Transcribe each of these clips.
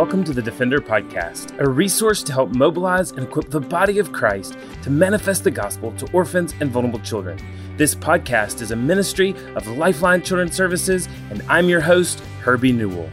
Welcome to the Defender Podcast, a resource to help mobilize and equip the body of Christ to manifest the gospel to orphans and vulnerable children. This podcast is a ministry of Lifeline Children's Services, and I'm your host, Herbie Newell.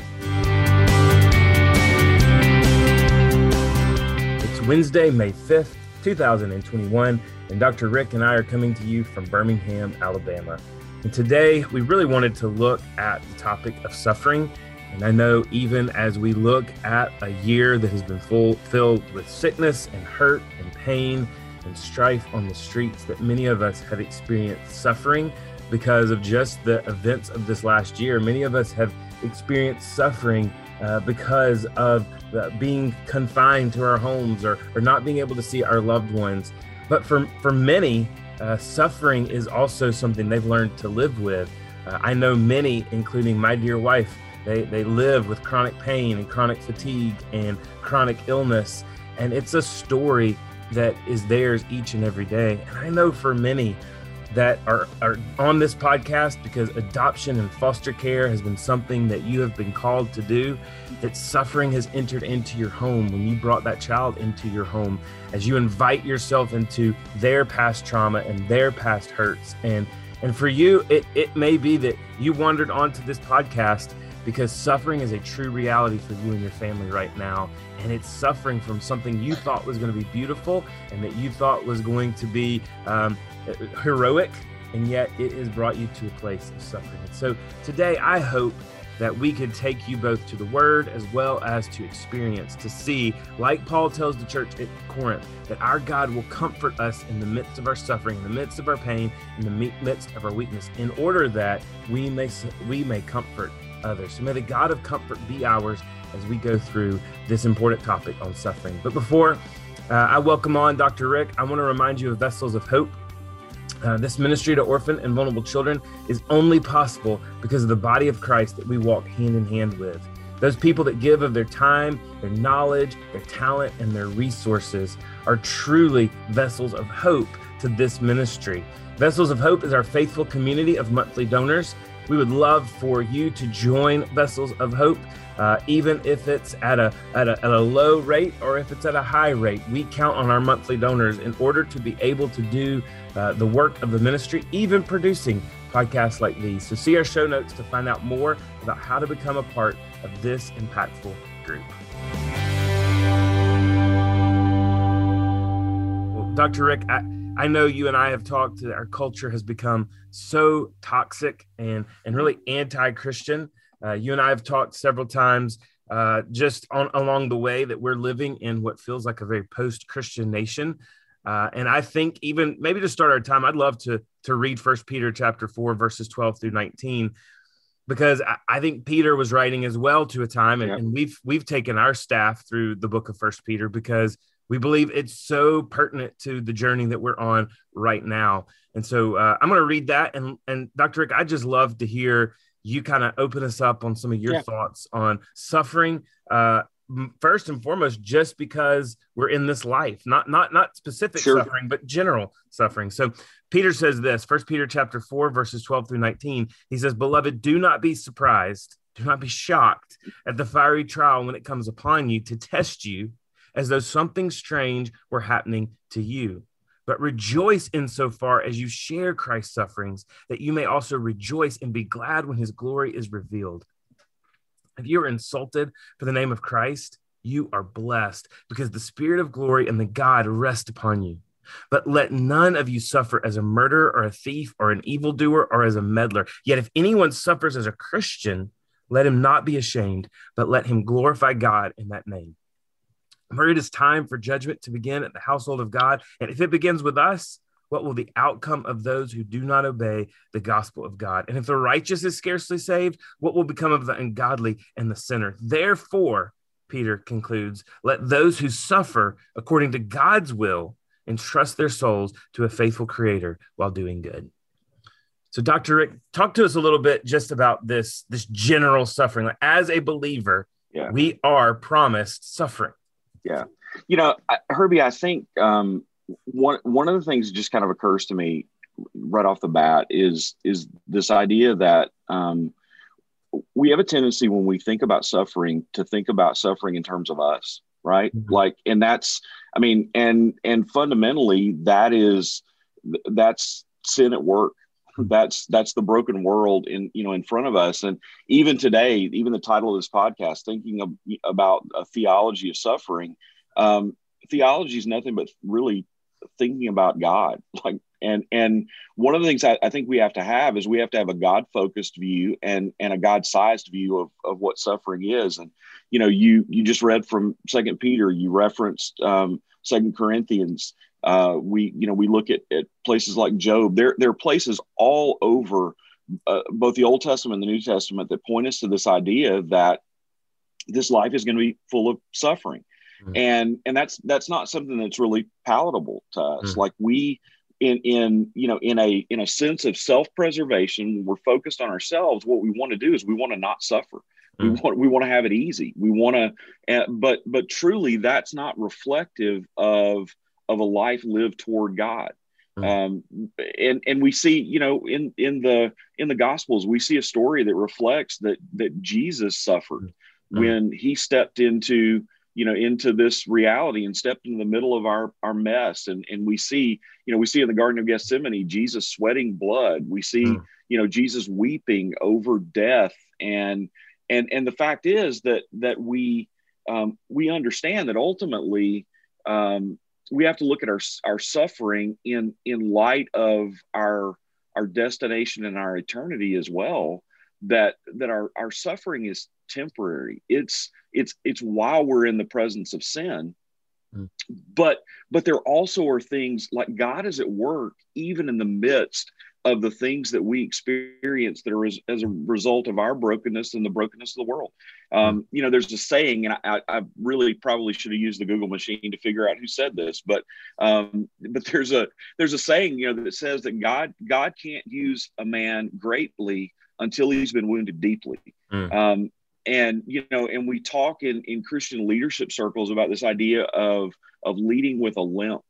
It's Wednesday, May 5th, 2021, and Dr. Rick and I are coming to you from Birmingham, Alabama. And today we really wanted to look at the topic of suffering and I know even as we look at a year that has been full, filled with sickness and hurt and pain and strife on the streets, that many of us have experienced suffering because of just the events of this last year. Many of us have experienced suffering uh, because of the, being confined to our homes or, or not being able to see our loved ones. But for, for many, uh, suffering is also something they've learned to live with. Uh, I know many, including my dear wife, they, they live with chronic pain and chronic fatigue and chronic illness. And it's a story that is theirs each and every day. And I know for many that are, are on this podcast because adoption and foster care has been something that you have been called to do, that suffering has entered into your home when you brought that child into your home, as you invite yourself into their past trauma and their past hurts. And and for you, it, it may be that you wandered onto this podcast because suffering is a true reality for you and your family right now. And it's suffering from something you thought was going to be beautiful and that you thought was going to be um, heroic, and yet it has brought you to a place of suffering. And so today, I hope that we could take you both to the word as well as to experience to see, like Paul tells the church at Corinth, that our God will comfort us in the midst of our suffering, in the midst of our pain, in the midst of our weakness, in order that we may we may comfort others. So may the God of comfort be ours as we go through this important topic on suffering. But before uh, I welcome on Dr. Rick, I want to remind you of Vessels of Hope. Uh, this ministry to orphan and vulnerable children is only possible because of the body of Christ that we walk hand in hand with. Those people that give of their time, their knowledge, their talent, and their resources are truly vessels of hope to this ministry. Vessels of Hope is our faithful community of monthly donors we would love for you to join Vessels of Hope, uh, even if it's at a, at, a, at a low rate or if it's at a high rate. We count on our monthly donors in order to be able to do uh, the work of the ministry, even producing podcasts like these. So, see our show notes to find out more about how to become a part of this impactful group. Well, Dr. Rick, I, I know you and I have talked that our culture has become so toxic and and really anti-Christian. Uh, you and I have talked several times uh, just on along the way that we're living in what feels like a very post-Christian nation. Uh, and I think even maybe to start our time, I'd love to to read First Peter chapter four verses twelve through nineteen, because I, I think Peter was writing as well to a time, and, and we've we've taken our staff through the book of First Peter because we believe it's so pertinent to the journey that we're on right now. And so uh, I'm going to read that. And, and Dr. Rick, I just love to hear you kind of open us up on some of your yeah. thoughts on suffering. Uh, first and foremost, just because we're in this life, not not not specific sure. suffering, but general suffering. So Peter says this, First Peter chapter four, verses 12 through 19. He says, Beloved, do not be surprised, do not be shocked at the fiery trial when it comes upon you to test you as though something strange were happening to you. But rejoice insofar as you share Christ's sufferings, that you may also rejoice and be glad when his glory is revealed. If you are insulted for the name of Christ, you are blessed because the spirit of glory and the God rest upon you. But let none of you suffer as a murderer or a thief or an evildoer or as a meddler. Yet if anyone suffers as a Christian, let him not be ashamed, but let him glorify God in that name. For it is time for judgment to begin at the household of God. And if it begins with us, what will the outcome of those who do not obey the gospel of God? And if the righteous is scarcely saved, what will become of the ungodly and the sinner? Therefore, Peter concludes, let those who suffer according to God's will entrust their souls to a faithful creator while doing good. So, Dr. Rick, talk to us a little bit just about this, this general suffering. As a believer, yeah. we are promised suffering. Yeah. You know, Herbie, I think um, one one of the things that just kind of occurs to me right off the bat is is this idea that um, we have a tendency when we think about suffering to think about suffering in terms of us, right? Mm-hmm. Like, and that's, I mean, and and fundamentally, that is that's sin at work. That's that's the broken world in you know in front of us. And even today, even the title of this podcast, thinking of, about a theology of suffering, um, theology is nothing but really thinking about God, like and and one of the things I, I, think we have to have is we have to have a God focused view and and a God sized view of, of what suffering is. And you know, you you just read from Second Peter, you referenced um, Second Corinthians. Uh, we you know we look at, at places like Job. There there are places all over uh, both the Old Testament and the New Testament that point us to this idea that this life is going to be full of suffering. Mm-hmm. And and that's that's not something that's really palatable to us. Mm-hmm. Like we in in you know in a in a sense of self-preservation we're focused on ourselves what we want to do is we want to not suffer we want we want to have it easy we want to uh, but but truly that's not reflective of of a life lived toward god mm. um and and we see you know in in the in the gospels we see a story that reflects that that jesus suffered mm. when he stepped into you know into this reality and stepped into the middle of our our mess and and we see you know we see in the garden of gethsemane jesus sweating blood we see mm. you know jesus weeping over death and and and the fact is that that we um, we understand that ultimately um, we have to look at our our suffering in in light of our our destination and our eternity as well that that our our suffering is temporary it's it's it's while we're in the presence of sin mm. but but there also are things like god is at work even in the midst of the things that we experience that are as, as a result of our brokenness and the brokenness of the world um, mm. you know there's a saying and I, I, really probably should have used the google machine to figure out who said this but um, but there's a there's a saying you know that says that god god can't use a man greatly until he's been wounded deeply. Mm. Um, and you know, and we talk in in Christian leadership circles about this idea of of leading with a limp.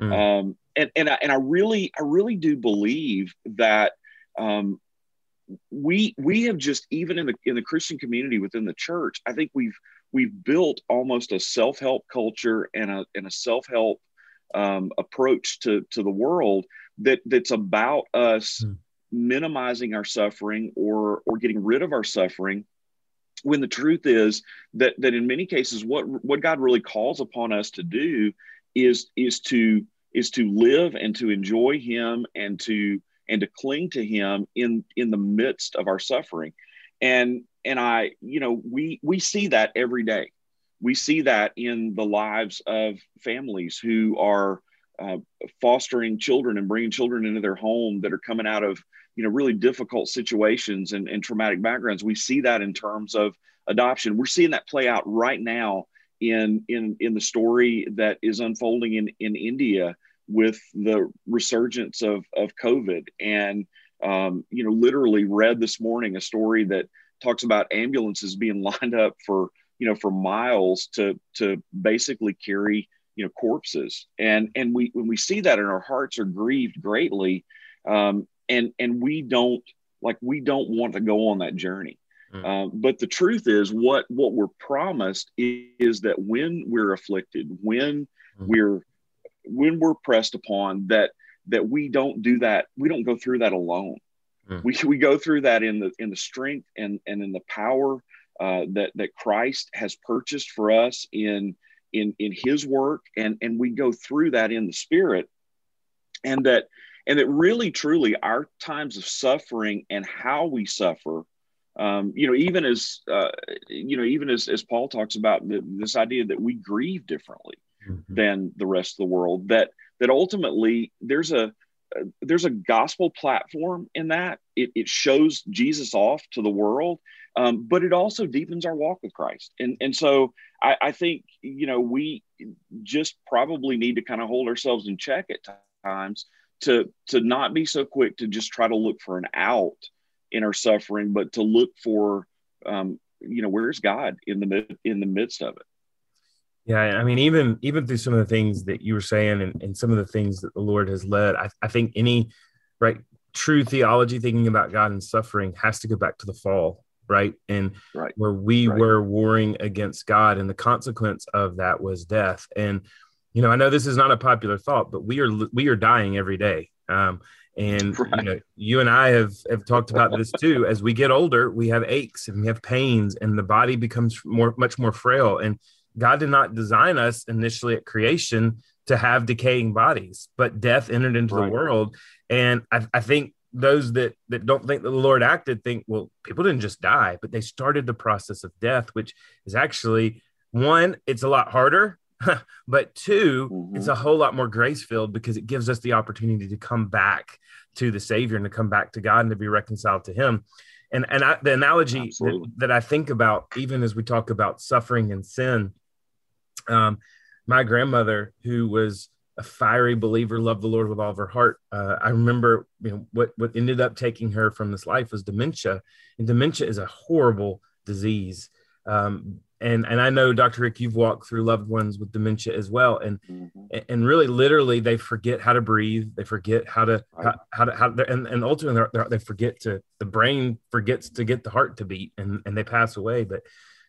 Mm. Um, and and I, and I really I really do believe that um, we we have just even in the in the Christian community within the church, I think we've we've built almost a self help culture and a and a self help um, approach to to the world that that's about us mm minimizing our suffering or or getting rid of our suffering when the truth is that that in many cases what what God really calls upon us to do is is to is to live and to enjoy him and to and to cling to him in in the midst of our suffering. And and I you know we we see that every day. We see that in the lives of families who are uh, fostering children and bringing children into their home that are coming out of you know really difficult situations and, and traumatic backgrounds. We see that in terms of adoption. We're seeing that play out right now in in in the story that is unfolding in in india with the resurgence of of covid and um, you know literally read this morning a story that talks about ambulances being lined up for you know for miles to to basically carry you know corpses and and we when we see that and our hearts are grieved greatly um, and and we don't like we don't want to go on that journey mm. uh, but the truth is what what we're promised is, is that when we're afflicted when mm. we're when we're pressed upon that that we don't do that we don't go through that alone. Mm. we, we go through that in the in the strength and and in the power uh, that that christ has purchased for us in in in his work. And and we go through that in the spirit. And that and that really truly our times of suffering and how we suffer um, you know even as uh, you know even as, as paul talks about the, this idea that we grieve differently mm-hmm. than the rest of the world that that ultimately there's a there's a gospel platform in that it, it shows jesus off to the world um, but it also deepens our walk with christ and and so I, I think you know we just probably need to kind of hold ourselves in check at times to to not be so quick to just try to look for an out in our suffering, but to look for um, you know where's God in the in the midst of it. Yeah, I mean, even even through some of the things that you were saying, and, and some of the things that the Lord has led, I, I think any right true theology thinking about God and suffering has to go back to the fall right? And right. where we right. were warring against God, and the consequence of that was death. And you know, I know this is not a popular thought, but we are we are dying every day. Um, and right. you know, you and I have have talked about this too. As we get older, we have aches and we have pains, and the body becomes more much more frail. And God did not design us initially at creation to have decaying bodies, but death entered into right. the world. And I, I think those that that don't think that the Lord acted think, well, people didn't just die, but they started the process of death, which is actually one, it's a lot harder, but 2 mm-hmm. it's a whole lot more grace filled because it gives us the opportunity to come back to the Savior and to come back to God and to be reconciled to Him. And and I, the analogy that, that, I think about, even as we talk about suffering and sin, um, my grandmother, who was a fiery believer, loved the Lord with all of her heart. Uh, I remember, you know, what what ended up taking her from this life was dementia, and dementia is a horrible disease. Um, and and I know, Dr. Rick, you've walked through loved ones with dementia as well, and mm-hmm. and really, literally, they forget how to breathe, they forget how to right. how, how, to how and and ultimately, they're, they're, they forget to the brain forgets to get the heart to beat, and and they pass away. But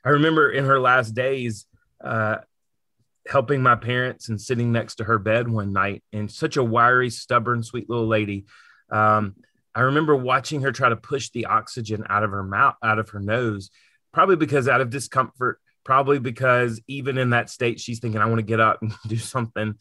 I remember in her last days. Uh, helping my parents and sitting next to her bed one night and such a wiry stubborn sweet little lady. Um, i remember watching her try to push the oxygen out of her mouth out of her nose probably because out of discomfort probably because even in that state she's thinking i want to get up and do something.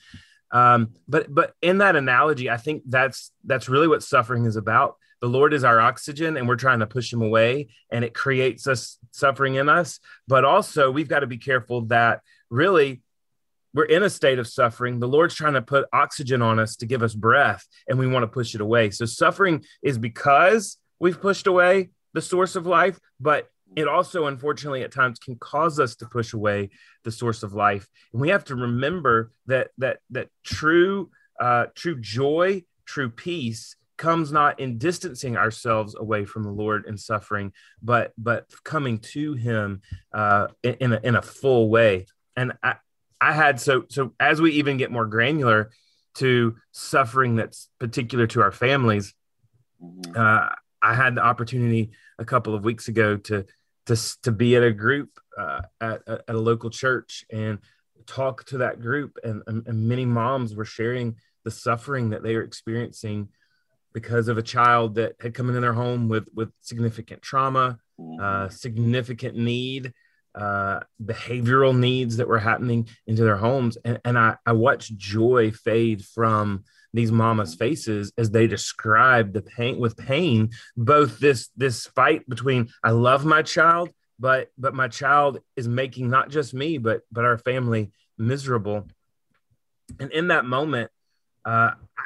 Um, but but in that analogy i think that's that's really what suffering is about. The lord is our oxygen and we're trying to push him away and it creates us suffering in us. But also we've got to be careful that really we're in a state of suffering. The Lord's trying to put oxygen on us to give us breath, and we want to push it away. So, suffering is because we've pushed away the source of life, but it also, unfortunately, at times can cause us to push away the source of life. And we have to remember that that that true uh, true joy, true peace comes not in distancing ourselves away from the Lord in suffering, but but coming to Him uh, in a, in a full way. And I, I had so so as we even get more granular to suffering that's particular to our families, mm-hmm. uh, I had the opportunity a couple of weeks ago to to to be at a group uh, at, at a local church and talk to that group, and, and, and many moms were sharing the suffering that they are experiencing because of a child that had come into their home with with significant trauma, mm-hmm. uh, significant need, uh, behavioral needs that were happening into their homes. And, and I, I watched joy fade from these mamas' faces as they described the pain with pain, both this this fight between I love my child, but but my child is making not just me, but but our family miserable. And in that moment, uh, I,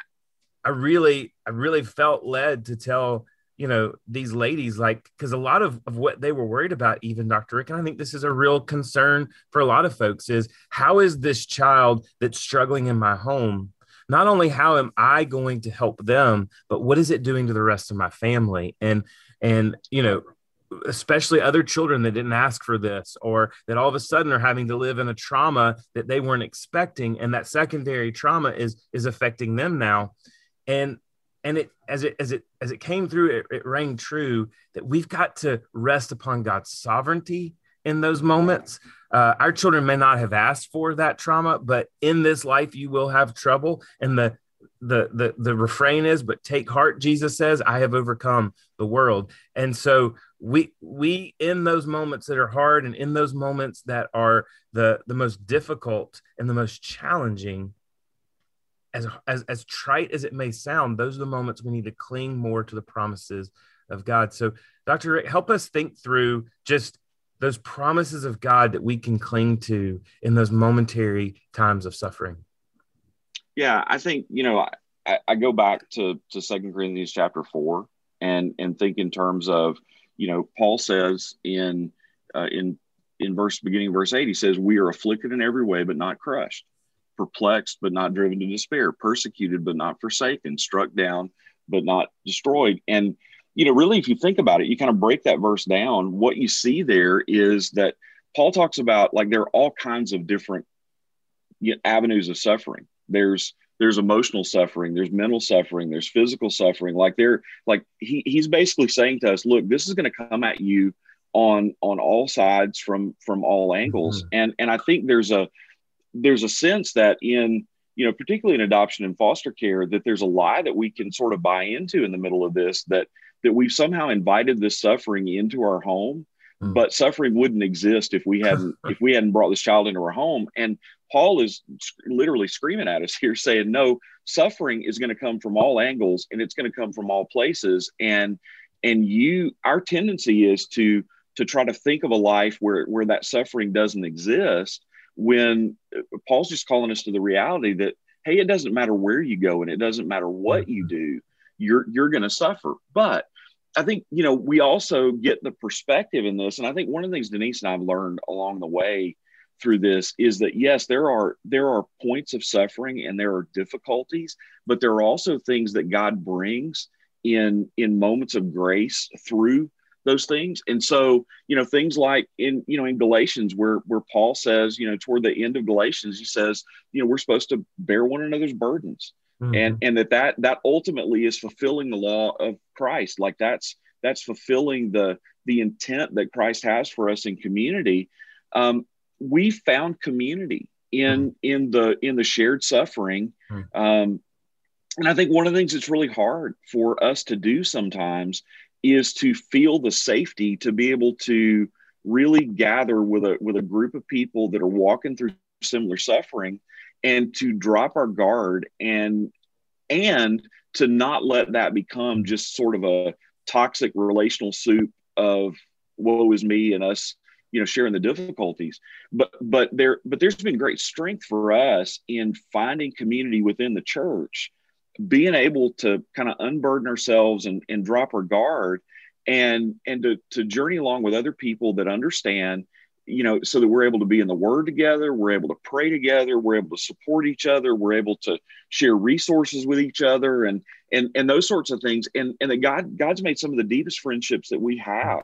I really I really felt led to tell you know these ladies like because a lot of, of what they were worried about even dr rick and i think this is a real concern for a lot of folks is how is this child that's struggling in my home not only how am i going to help them but what is it doing to the rest of my family? And and you know especially other children that didn't ask for this or that all of a sudden are having to live in a trauma that they weren't expecting and that secondary trauma is is affecting them now. And and it as it as it as it came through it, it rang true that we've got to rest upon god's sovereignty in those moments. Uh, our children may not have asked for that trauma but in this life you will have trouble. And the the the the refrain is but take heart jesus says i have overcome the world. And so we we in those moments that are hard and in those moments that are the the most difficult and the most challenging as, as as trite as it may sound, those are the moments we need to cling more to the promises of God. So, Dr. Rick, help us think through just those promises of God that we can cling to in those momentary times of suffering. Yeah, I think you know I, I go back to to Second Corinthians chapter four and and think in terms of you know Paul says in uh, in in verse beginning verse eight he says we are afflicted in every way but not crushed perplexed but not driven to despair, persecuted but not forsaken, struck down but not destroyed. And, you know, really, if you think about it, you kind of break that verse down. What you see there is that Paul talks about like there are all kinds of different avenues of suffering. There's there's emotional suffering, there's mental suffering, there's physical suffering. Like they're like he, he's basically saying to us, look, this is going to come at you on on all sides from from all angles. Mm-hmm. And and I think there's a there's a sense that in you know particularly in adoption and foster care that there's a lie that we can sort of buy into in the middle of this that that we've somehow invited this suffering into our home mm. but suffering wouldn't exist if we hadn't if we hadn't brought this child into our home and paul is literally screaming at us here saying no suffering is going to come from all angles and it's going to come from all places and and you our tendency is to to try to think of a life where where that suffering doesn't exist when Paul's just calling us to the reality that hey, it doesn't matter where you go and it doesn't matter what you mm-hmm. do, you're you're going to suffer. But I think you know we also get the perspective in this, and I think one of the things Denise and I've learned along the way through this is that yes, there are there are points of suffering and there are difficulties, but there are also things that God brings in in moments of grace through those things. And so, you know, things like in, you know, in Galatians where where Paul says, you know, toward the end of Galatians, he says, you know, we're supposed to bear one another's burdens. Mm-hmm. And and that that that ultimately is fulfilling the law of Christ. Like that's that's fulfilling the the intent that Christ has for us in community. Um, we found community in mm-hmm. in the in the shared suffering. Mm-hmm. Um, and I think one of the things that's really hard for us to do sometimes is to feel the safety to be able to really gather with a with a group of people that are walking through similar suffering and to drop our guard and and to not let that become just sort of a toxic relational soup of woe is me and us you know sharing the difficulties. But but there but there's been great strength for us in finding community within the church being able to kind of unburden ourselves and, and drop our guard and and to, to journey along with other people that understand you know so that we're able to be in the word together we're able to pray together we're able to support each other we're able to share resources with each other and and and those sorts of things. And and that god god's made some of the deepest friendships that we have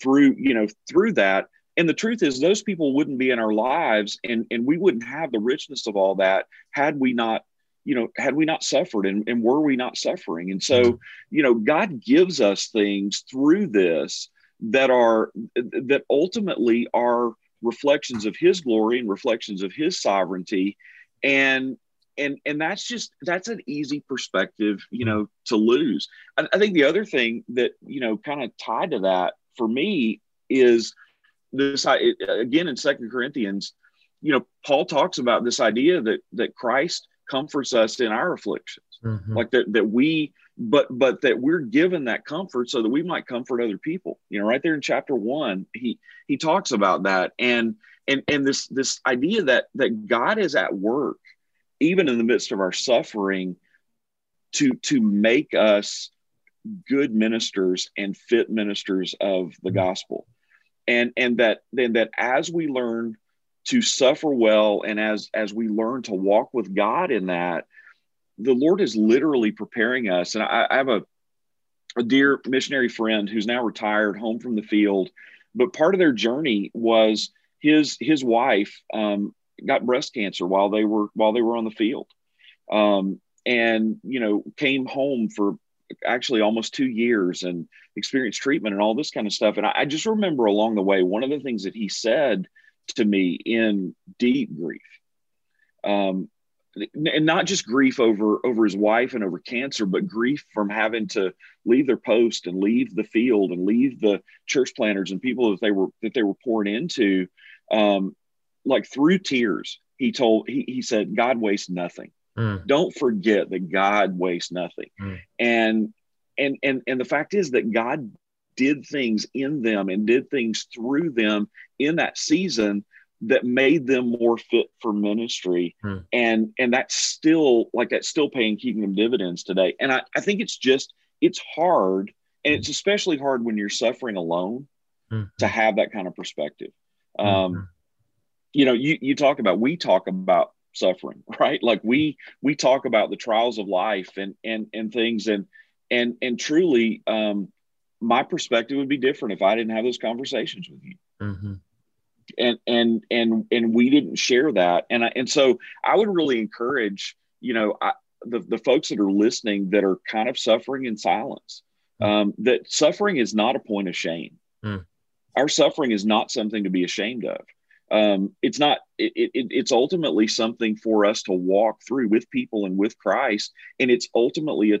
through you know through that. And the truth is those people wouldn't be in our lives and and we wouldn't have the richness of all that had we not you know, had we not suffered and, and were we not suffering? And so, mm-hmm. you know, God gives us things through this that are, that ultimately are reflections of his glory and reflections of his sovereignty. And, and, and that's just, that's an easy perspective, you know, to lose. I, I think the other thing that, you know, kind of tied to that for me is this, again, in second Corinthians, you know, Paul talks about this idea that, that Christ, comforts us in our afflictions mm-hmm. like that that we but but that we're given that comfort so that we might comfort other people you know right there in chapter one he he talks about that and and and this this idea that that god is at work even in the midst of our suffering to to make us good ministers and fit ministers of the mm-hmm. gospel and and that then that as we learn to suffer well and as as we learn to walk with god in that the lord is literally preparing us. And i, I have a, a dear missionary friend who's now retired home from the field but part of their journey was his his wife um, got breast cancer while they were while they were on the field. Um, and you know came home for actually almost two years and experienced treatment and all this kind of stuff. And I, I just remember along the way one of the things that he said to me in deep grief. Um, and not just grief over over his wife and over cancer, but grief from having to leave their post and leave the field and leave the church planters and people that they were that they were pouring into. Um, like through tears, he told he, he said, "God wastes nothing. Mm. Don't forget that God wastes nothing." Mm. And and and and the fact is that God did things in them and did things through them in that season that made them more fit for ministry hmm. and and that's still like that's still paying keeping them dividends today and I, I think it's just it's hard and it's especially hard when you're suffering alone hmm. to have that kind of perspective hmm. um you know you you talk about we talk about suffering right like we we talk about the trials of life and and and things and and and truly um my perspective would be different if I didn't have those conversations with you. Mm-hmm. And and and and we didn't share that, and I, and so I would really encourage you know I, the the folks that are listening that are kind of suffering in silence. Mm. Um, that suffering is not a point of shame. Mm. our suffering is not something to be ashamed of. Um, it's not. It, it, it's ultimately something for us to walk through with people and with Christ, and it's ultimately a,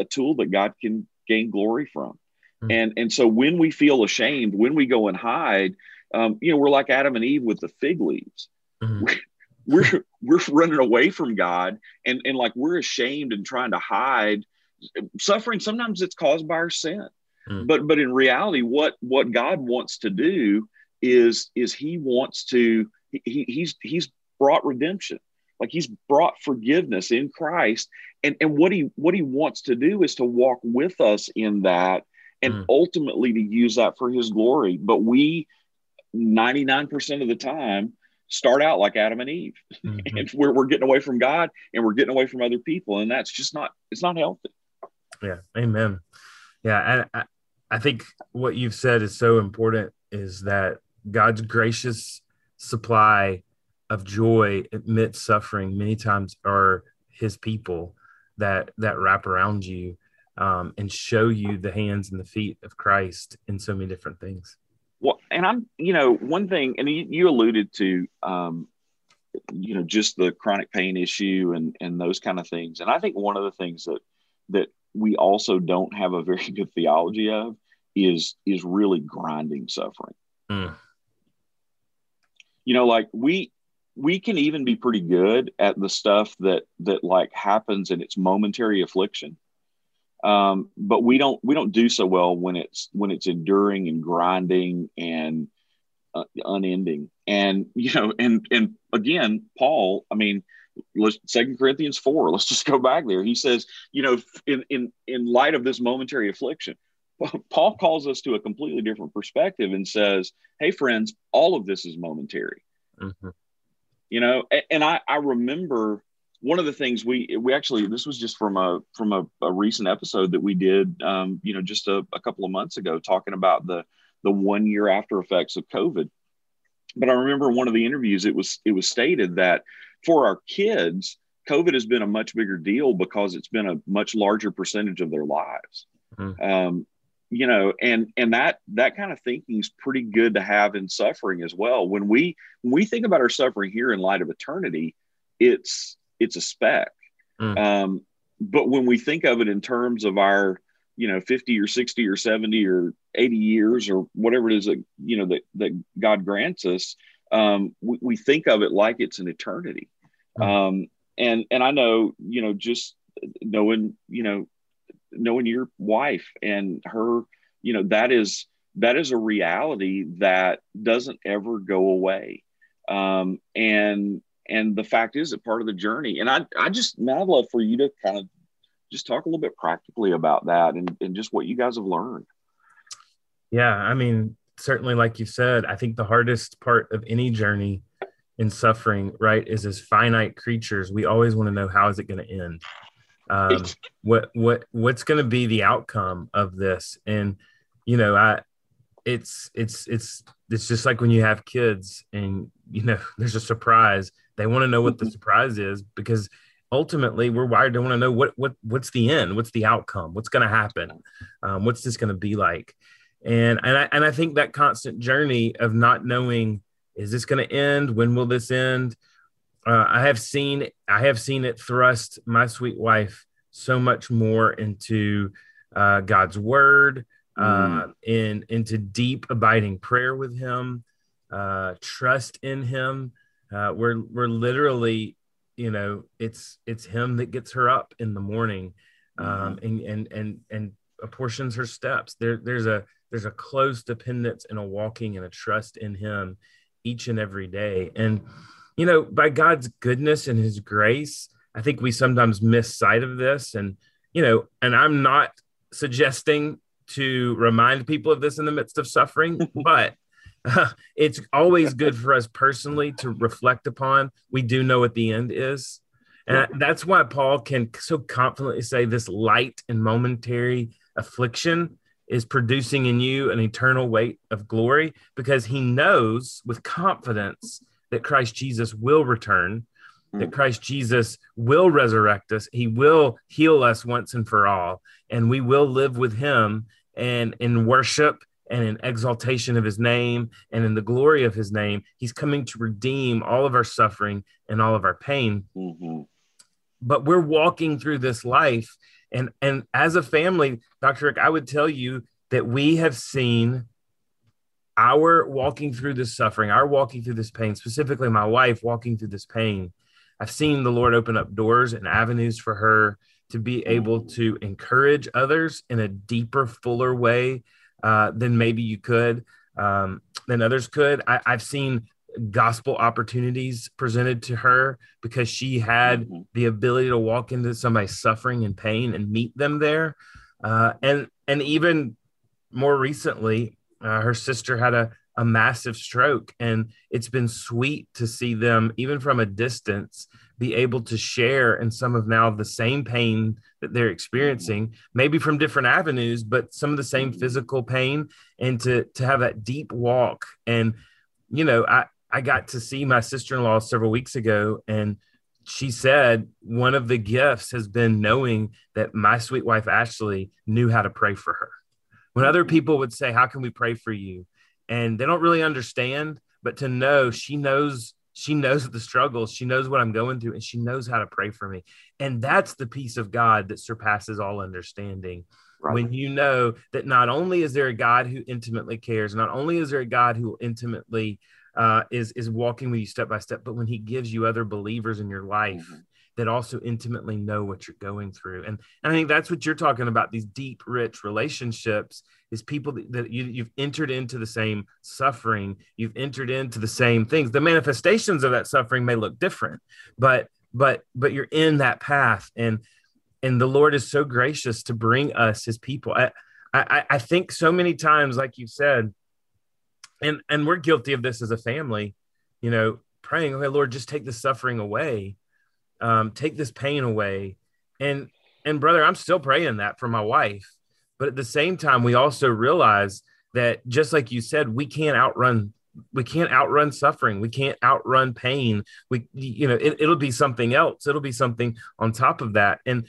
a tool that God can gain glory from. Mm-hmm. And and so when we feel ashamed, when we go and hide, um, you know, we're like Adam and Eve with the fig leaves. Mm-hmm. We're, we're running away from God, and and like we're ashamed and trying to hide suffering. Sometimes it's caused by our sin. Mm. But but in reality, what what God wants to do is is He wants to he, he's he's brought redemption, like He's brought forgiveness in Christ, and and what he what He wants to do is to walk with us in that, and mm. ultimately to use that for His glory. But we, ninety nine percent of the time, start out like Adam and Eve, mm-hmm. and we're we're getting away from God and we're getting away from other people, and that's just not it's not healthy. Yeah, Amen. Yeah, I, I think what you've said is so important is that God's gracious supply of joy amidst suffering many times are his people that that wrap around you um, and show you the hands and the feet of Christ in so many different things. Well, and I'm, you know, one thing, and you, you alluded to, um, you know, just the chronic pain issue and and those kind of things. And I think one of the things that that we also don't have a very good theology of is is really grinding suffering. Mm. You know, like we we can even be pretty good at the stuff that that like happens and it's momentary affliction. Um, but we don't we don't do so well when it's when it's enduring and grinding and uh, unending. And you know, and and again, Paul, I mean, let's second corinthians 4 let's just go back there he says you know in in in light of this momentary affliction Paul calls us to a completely different perspective and says, Hey, friends, all of this is momentary. Mm-hmm. You know, and, and, I, I remember one of the things we we actually this was just from a from a, a recent episode that we did um, you know just a, a couple of months ago talking about the the one year after effects of COVID. But I remember one of the interviews it was it was stated that for our kids, COVID has been a much bigger deal because it's been a much larger percentage of their lives. Mm-hmm. Um, you know and and that that kind of thinking is pretty good to have in suffering as well when we when we think about our suffering here in light of eternity it's it's a speck. mm. um, but when we think of it in terms of our you know 50 or 60 or 70 or 80 years or whatever it is that you know that that god grants us um, we, we think of it like it's an eternity mm. um, and and i know you know just knowing you know knowing your wife and her you know that is that is a reality that doesn't ever go away um, and and the fact is that part of the journey and i i just man i'd love for you to kind of just talk a little bit practically about that and, and just what you guys have learned. Yeah i mean certainly like you said i think the hardest part of any journey in suffering right is as finite creatures we always want to know how is it going to end. Um, what what what's going to be the outcome of this? And you know i it's it's it's it's just like when you have kids and you know there's a surprise. They want to know what the mm-hmm. surprise is because ultimately we're wired to want to know what what what's the end? What's the outcome? What's going to happen um, what's this going to be like? And and I, and I think that constant journey of not knowing is this going to end? When will this end? Uh, I have seen I have seen it thrust my sweet wife so much more into uh, God's word, uh, mm. in into deep abiding prayer with Him, uh, trust in Him. Uh, we're we're literally, you know, it's it's Him that gets her up in the morning, um, mm-hmm. and and and and apportions her steps. There there's a there's a close dependence and a walking and a trust in Him each and every day, and you know, by God's goodness and his grace, I think we sometimes miss sight of this. And, you know, and I'm not suggesting to remind people of this in the midst of suffering, but it's always good for us personally to reflect upon. We do know what the end is. And that's why Paul can so confidently say this light and momentary affliction is producing in you an eternal weight of glory because he knows with confidence that Christ Jesus will return, that mm. Christ Jesus will resurrect us. He will heal us once and for all, and we will live with him and in worship and in exaltation of his name and in the glory of his name. He's coming to redeem all of our suffering and all of our pain. Mm-hmm. But we're walking through this life. And, and as a family, Dr. Rick, I would tell you that we have seen our walking through this suffering, our walking through this pain, specifically my wife walking through this pain. I've seen the Lord open up doors and avenues for her to be able to encourage others in a deeper, fuller way uh, than maybe you could, um, than others could. I, have seen gospel opportunities presented to her because she had mm-hmm. the ability to walk into somebody's suffering and pain and meet them there. Uh, and and even more recently, uh, her sister had a a massive stroke, and it's been sweet to see them, even from a distance, be able to share in some of now the same pain that they're mm-hmm. experiencing, maybe from different avenues, but some of the same mm-hmm. physical pain, and to to have that deep walk. And you know, I I got to see my sister in law several weeks ago, and she said one of the gifts has been knowing that my sweet wife Ashley knew how to pray for her. When other mm-hmm. people would say, "How can we pray for you?" and they don't really understand, but to know she knows she knows the struggles she knows what i'm going through and she knows how to pray for me. And that's the peace of god that surpasses all understanding. Right. when you know that not only is there a god who intimately cares not only is there a god who intimately uh, is is walking with you step by step but when he gives you other believers in your life mm-hmm that also intimately know what you're going through. And, and I think that's what you're talking about these deep, rich relationships is people that, that you, you've entered into the same suffering, you've entered into the same things. The manifestations of that suffering may look different, but but but you're in that path and and the Lord is so gracious to bring us his people. I I, I think so many times, like you said, and and we're guilty of this as a family, you know, praying, okay, Lord, just take the suffering away um, take this pain away. And and brother i'm still praying that for my wife. But at the same time we also realize that just like you said we can't outrun we can't outrun suffering. We can't outrun pain. We you know it, will be something else. It'll be something on top of that. And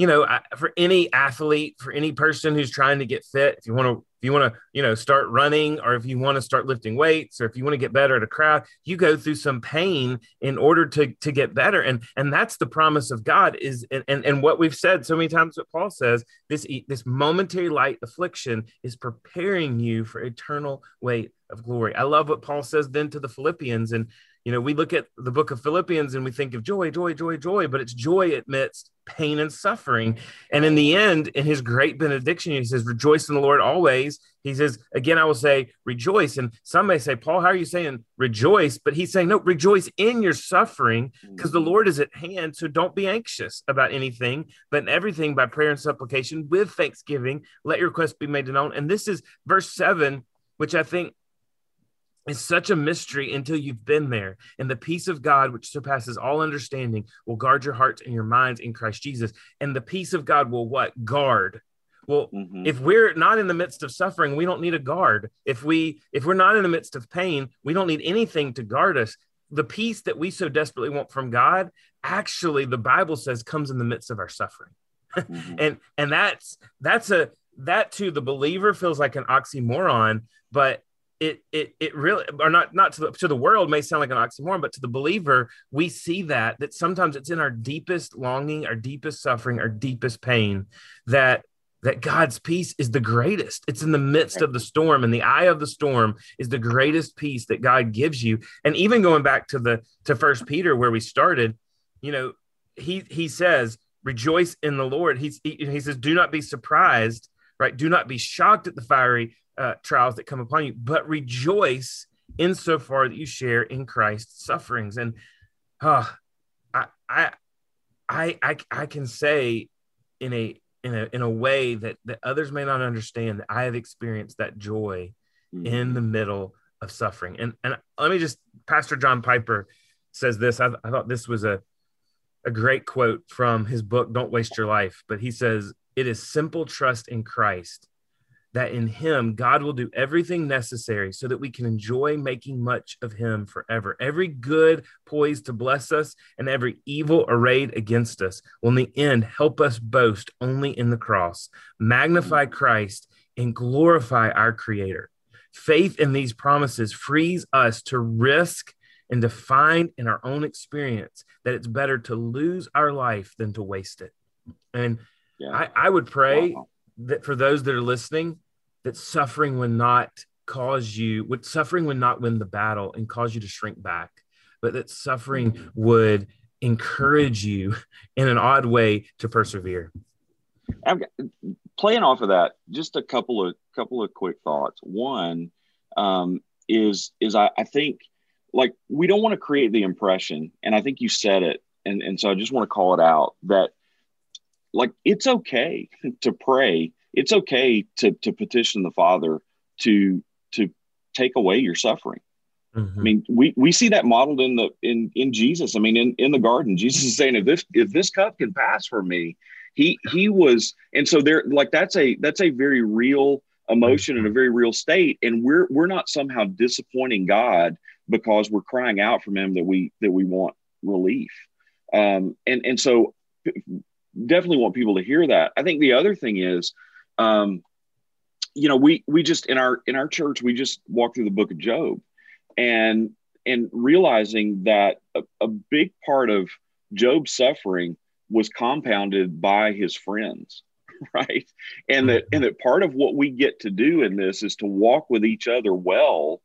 you know for any athlete for any person who's trying to get fit if you want to if you want to you know start running or if you want to start lifting weights or if you want to get better at a crowd you go through some pain in order to to get better. And and that's the promise of god is and and, and what we've said so many times what paul says this this momentary light affliction is preparing you for eternal weight of glory. I love what paul says then to the philippians. And you know, we look at the book of Philippians and we think of joy, joy, joy, joy, but it's joy amidst pain and suffering. And in the end, in his great benediction, he says, Rejoice in the Lord always. He says, Again, I will say, Rejoice. And some may say, Paul, how are you saying rejoice? But he's saying, No, rejoice in your suffering because the mm-hmm. Lord is at hand. So don't be anxious about anything, but in everything by prayer and supplication with thanksgiving, let your request be made known. And this is verse seven, which I think it's such a mystery until you've been there. And the peace of God, which surpasses all understanding, will guard your hearts and your minds in Christ Jesus. And the peace of God will what? Guard. Well, mm-hmm. if we're not in the midst of suffering, we don't need a guard. If we if we're not in the midst of pain, we don't need anything to guard us. The peace that we so desperately want from God, actually, the Bible says comes in the midst of our suffering. Mm-hmm. and and that's that's a that to the believer feels like an oxymoron, but it it it really or not not to the, to the world may sound like an oxymoron but to the believer we see that that sometimes it's in our deepest longing our deepest suffering our deepest pain that that God's peace is the greatest. It's in the midst of the storm, and the eye of the storm is the greatest peace that God gives you. And even going back to the to First Peter where we started, you know, he he says, "Rejoice in the Lord." He's, he he says, "Do not be surprised, right? Do not be shocked at the fiery uh, trials that come upon you, but rejoice insofar that you share in Christ's sufferings. And uh, I, I, I, I, can say in a in a in a way that that others may not understand that I have experienced that joy mm-hmm. in the middle of suffering. And and let me just Pastor John Piper says this. I, I thought this was a a great quote from his book Don't Waste Your Life, but he says it is simple trust in Christ that in him God will do everything necessary so that we can enjoy making much of him forever. Every good poised to bless us and every evil arrayed against us will in the end help us boast only in the cross. Magnify mm. Christ and glorify our Creator. Faith in these promises frees us to risk and to find in our own experience that it's better to lose our life than to waste it. And yeah. I, I, would pray wow. that for those that are listening, that suffering would not cause you, would suffering would not win the battle and cause you to shrink back, but that suffering mm-hmm. would encourage you in an odd way to persevere. I'm playing off of that. Just a couple of couple of quick thoughts. One um, is is I, I think like we don't want to create the impression, and I think you said it, and and so I just want to call it out that like it's okay to pray. It's okay to to petition the Father to to take away your suffering. Mm-hmm. I mean, we, we see that modeled in the in in Jesus. I mean, in, in the garden, Jesus is saying, if this if this cup can pass for me, he he was, and so there like that's a that's a very real emotion and a very real state. And we're we're not somehow disappointing God because we're crying out from him that we that we want relief. Um, and and so definitely want people to hear that. I think the other thing is um, you know, we we just in our in our church, we just walk through the book of Job and and realizing that a, a big part of Job's suffering was compounded by his friends right and that and that part of what we get to do in this is to walk with each other well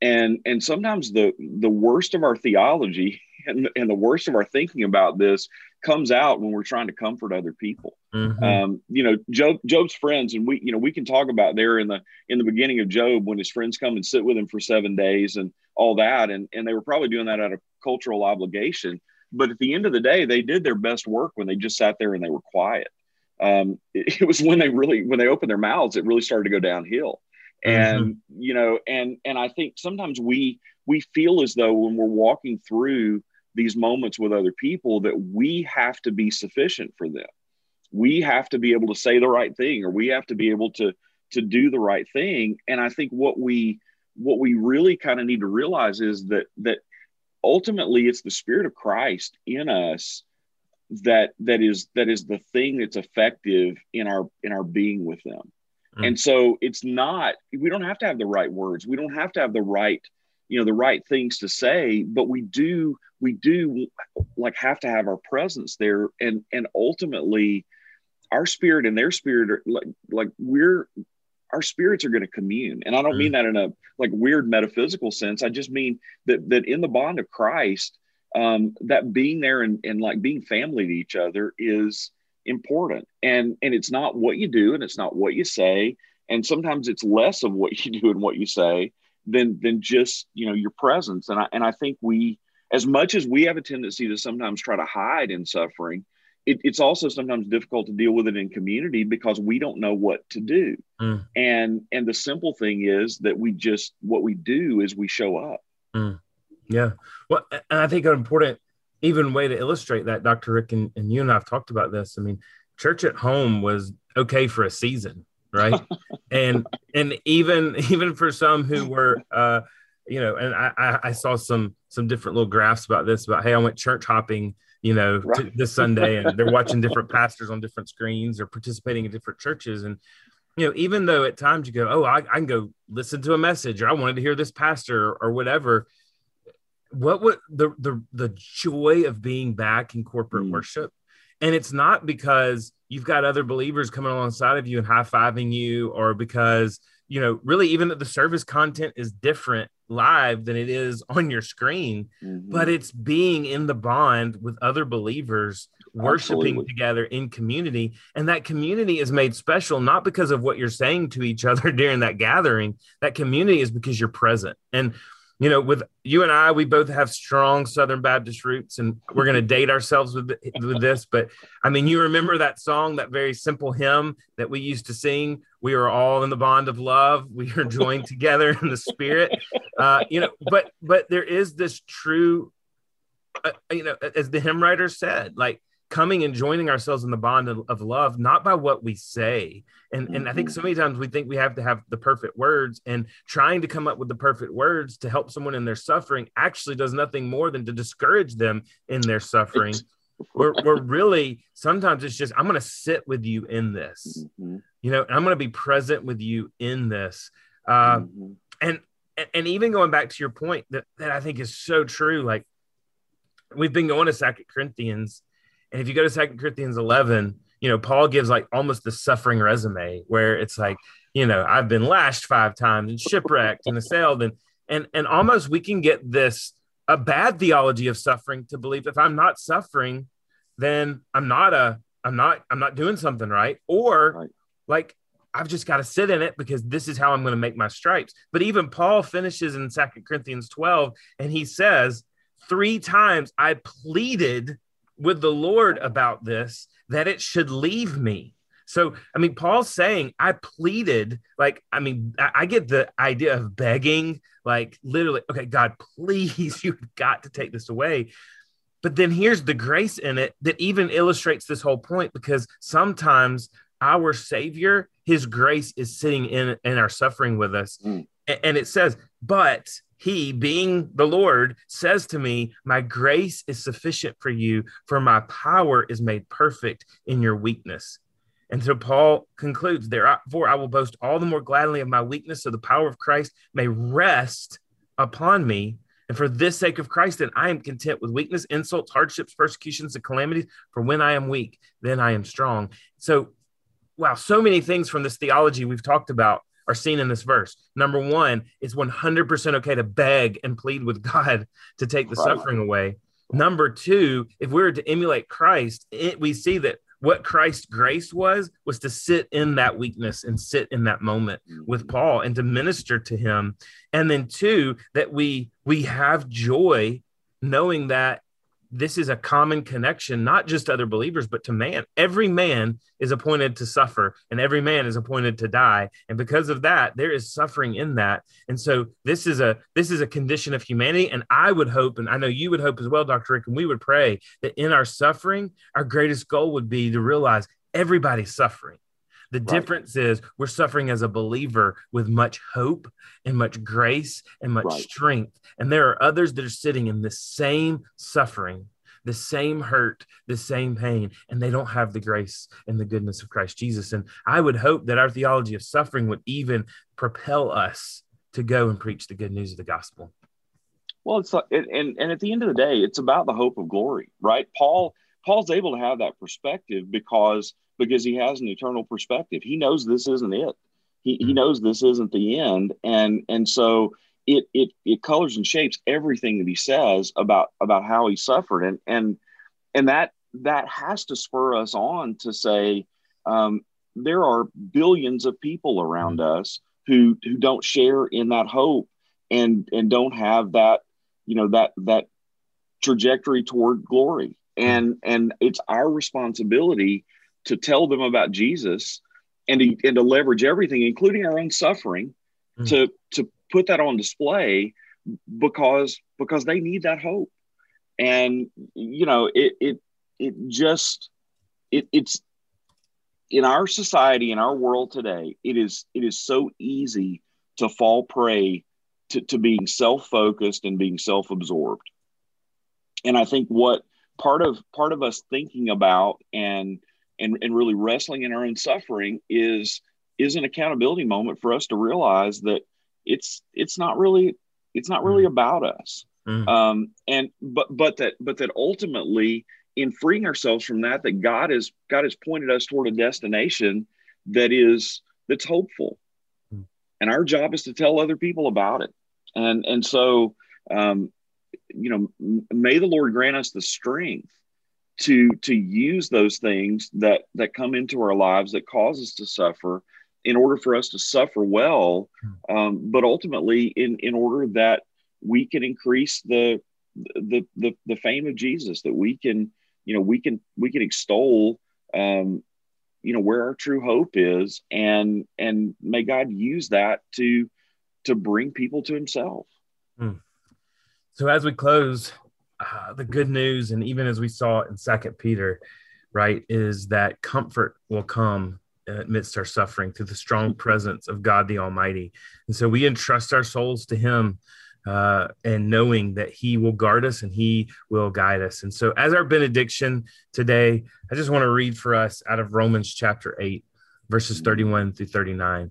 and and sometimes the the worst of our theology and, and the worst of our thinking about this comes out when we're trying to comfort other people mm-hmm. um, you know job job's friends and we you know we can talk about there in the in the beginning of job when his friends come and sit with him for seven days and all that and and they were probably doing that out of cultural obligation but at the end of the day they did their best work when they just sat there and they were quiet um, it, it was when they really when they opened their mouths it really started to go downhill and mm-hmm. you know and and i think sometimes we we feel as though when we're walking through these moments with other people that we have to be sufficient for them. We have to be able to say the right thing or we have to be able to to do the right thing. And i think what we what we really kind of need to realize is that that ultimately it's the spirit of christ in us that that is that is the thing that's effective in our in our being with them. Mm. and so it's not we don't have to have the right words. We don't have to have the right you know the right things to say but we do we do like have to have our presence there. And and ultimately our spirit and their spirit are like like we're our spirits are going to commune. And i don't mm. mean that in a like weird metaphysical sense. I just mean that that in the bond of christ um, that being there and, and like being family to each other is important. And and it's not what you do and it's not what you say. And sometimes it's less of what you do and what you say than than just you know your presence. And i and i think we as much as we have a tendency to sometimes try to hide in suffering it, it's also sometimes difficult to deal with it in community because we don't know what to do. Mm. and and the simple thing is that we just what we do is we show up. Mm. yeah. Well and i think an important even way to illustrate that dr rick and, and you and i've talked about this. I mean church at home was okay for a season right and and even even for some who were uh you know and I, I saw some some different little graphs about this about hey i went church hopping you know right. this sunday and they're watching different pastors on different screens or participating in different churches and you know even though at times you go oh i, I can go listen to a message or i wanted to hear this pastor or, or whatever what would the the the joy of being back in corporate mm. worship and it's not because you've got other believers coming alongside of you and high-fiving you or because you know really even that the service content is different live than it is on your screen mm-hmm. but it's being in the bond with other believers worshiping Absolutely. together in community and that community is made special not because of what you're saying to each other during that gathering that community is because you're present and you know, with you and I, we both have strong Southern Baptist roots, and we're going to date ourselves with with this. But I mean, you remember that song, that very simple hymn that we used to sing. We are all in the bond of love. We are joined together in the Spirit. Uh, you know, but but there is this true, uh, you know, as the hymn writer said, like coming and joining ourselves in the bond of, of, love, not by what we say. And, mm-hmm. and I think so many times we think we have to have the perfect words, and trying to come up with the perfect words to help someone in their suffering actually does nothing more than to discourage them in their suffering. we're, we're really sometimes it's just I'm going to sit with you in this. Mm-hmm. you know, I'm going to be present with you in this. Uh, mm-hmm. And and even going back to your point that, that I think is so true, like we've been going to Second Corinthians, and if you go to Second Corinthians 11, you know, Paul gives like almost the suffering resume where it's like, you know, I've been lashed five times and shipwrecked and assailed, and and and almost we can get this a bad theology of suffering to believe if I'm not suffering, then I'm not a I'm not I'm not doing something right, or right. like I've just got to sit in it because this is how I'm going to make my stripes. But even Paul finishes in Second Corinthians 12 and he says, Three times I pleaded with the Lord about this that it should leave me. So, I mean, Paul's saying, I pleaded, like, I mean, I, I get the idea of begging, like, literally, okay, God, please, you've got to take this away. But then here's the grace in it that even illustrates this whole point because sometimes our Savior, His grace is sitting in, in our suffering with us. Mm. And it says, but he, being the Lord, says to me, My grace is sufficient for you, for my power is made perfect in your weakness. And so Paul concludes, Therefore, I will boast all the more gladly of my weakness, so the power of Christ may rest upon me. And for this sake of Christ, then I am content with weakness, insults, hardships, persecutions, and calamities. For when I am weak, then I am strong. So wow, so many things from this theology we've talked about are seen in this verse. Number one, it's 100% okay to beg and plead with God to take the right. suffering away. Number two, if we were to emulate Christ, it, we see that what Christ's grace was, was to sit in that weakness and sit in that moment with mm-hmm. Paul and to minister to him. And then two, that we we have joy knowing that this is a common connection, not just to other believers, but to man. Every man is appointed to suffer, and every man is appointed to die. And because of that, there is suffering in that. And so this is a this is a condition of humanity. And I would hope, and I know you would hope as well, Dr. Rick, and we would pray that in our suffering, our greatest goal would be to realize everybody's suffering. The right. difference is we're suffering as a believer with much hope and much grace and much right. strength. And there are others that are sitting in the same suffering, the same hurt, the same pain, and they don't have the grace and the goodness of Christ Jesus. And I would hope that our theology of suffering would even propel us to go and preach the good news of the gospel. Well, it's like, and and at the end of the day, it's about the hope of glory, right? Paul Paul's able to have that perspective because because he has an eternal perspective. He knows this isn't it. He, he hmm. knows this isn't the end, and and so it it it colors and shapes everything that he says about about how he suffered, and and and that that has to spur us on to say um, there are billions of people around mm us who who don't share in that hope and and don't have that you know that that trajectory toward glory. And and it's our responsibility to tell them about Jesus and to, and to leverage everything, including our own suffering, mm. to to put that on display because because they need that hope. And you know, it it it just it, it's in our society in our world today it is it is so easy to fall prey to, to being self-focused and being self-absorbed and i think what part of part of us thinking about and and, and really wrestling in our own suffering is is an accountability moment for us to realize that it's it's not really it's not really mm. about us mm. um, and but but that but that ultimately in freeing ourselves from that that god has god has pointed us toward a destination that is that's hopeful mm. and our job is to tell other people about it and and so um, you know may the lord grant us the strength to to use those things that that come into our lives that cause us to suffer in order for us to suffer well hmm. um, but ultimately in in order that we can increase the, the the the fame of jesus that we can you know we can we can extol um, you know where our true hope is and and may god use that to to bring people to himself hmm. So as we close uh, the good news, and even as we saw in Second Peter, right, is that comfort will come amidst our suffering through the strong presence of God the Almighty. And so we entrust our souls to Him uh, and knowing that He will guard us and He will guide us. And so, as our benediction today, I just want to read for us out of Romans chapter 8. verses 31 through 39.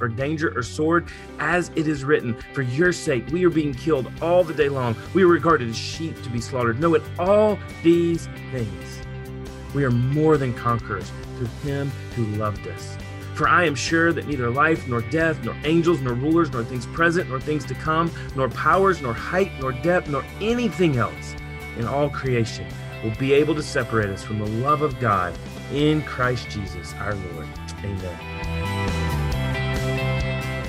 or danger or sword, as it is written, For your sake we are being killed all the day long. We are regarded as sheep to be slaughtered. Know it, all these things. We are more than conquerors through him who loved us. For I am sure that neither life, nor death, nor angels, nor rulers, nor things present, nor things to come, nor powers, nor height, nor depth, nor anything else in all creation will be able to separate us from the love of God in Christ Jesus our Lord. Amen.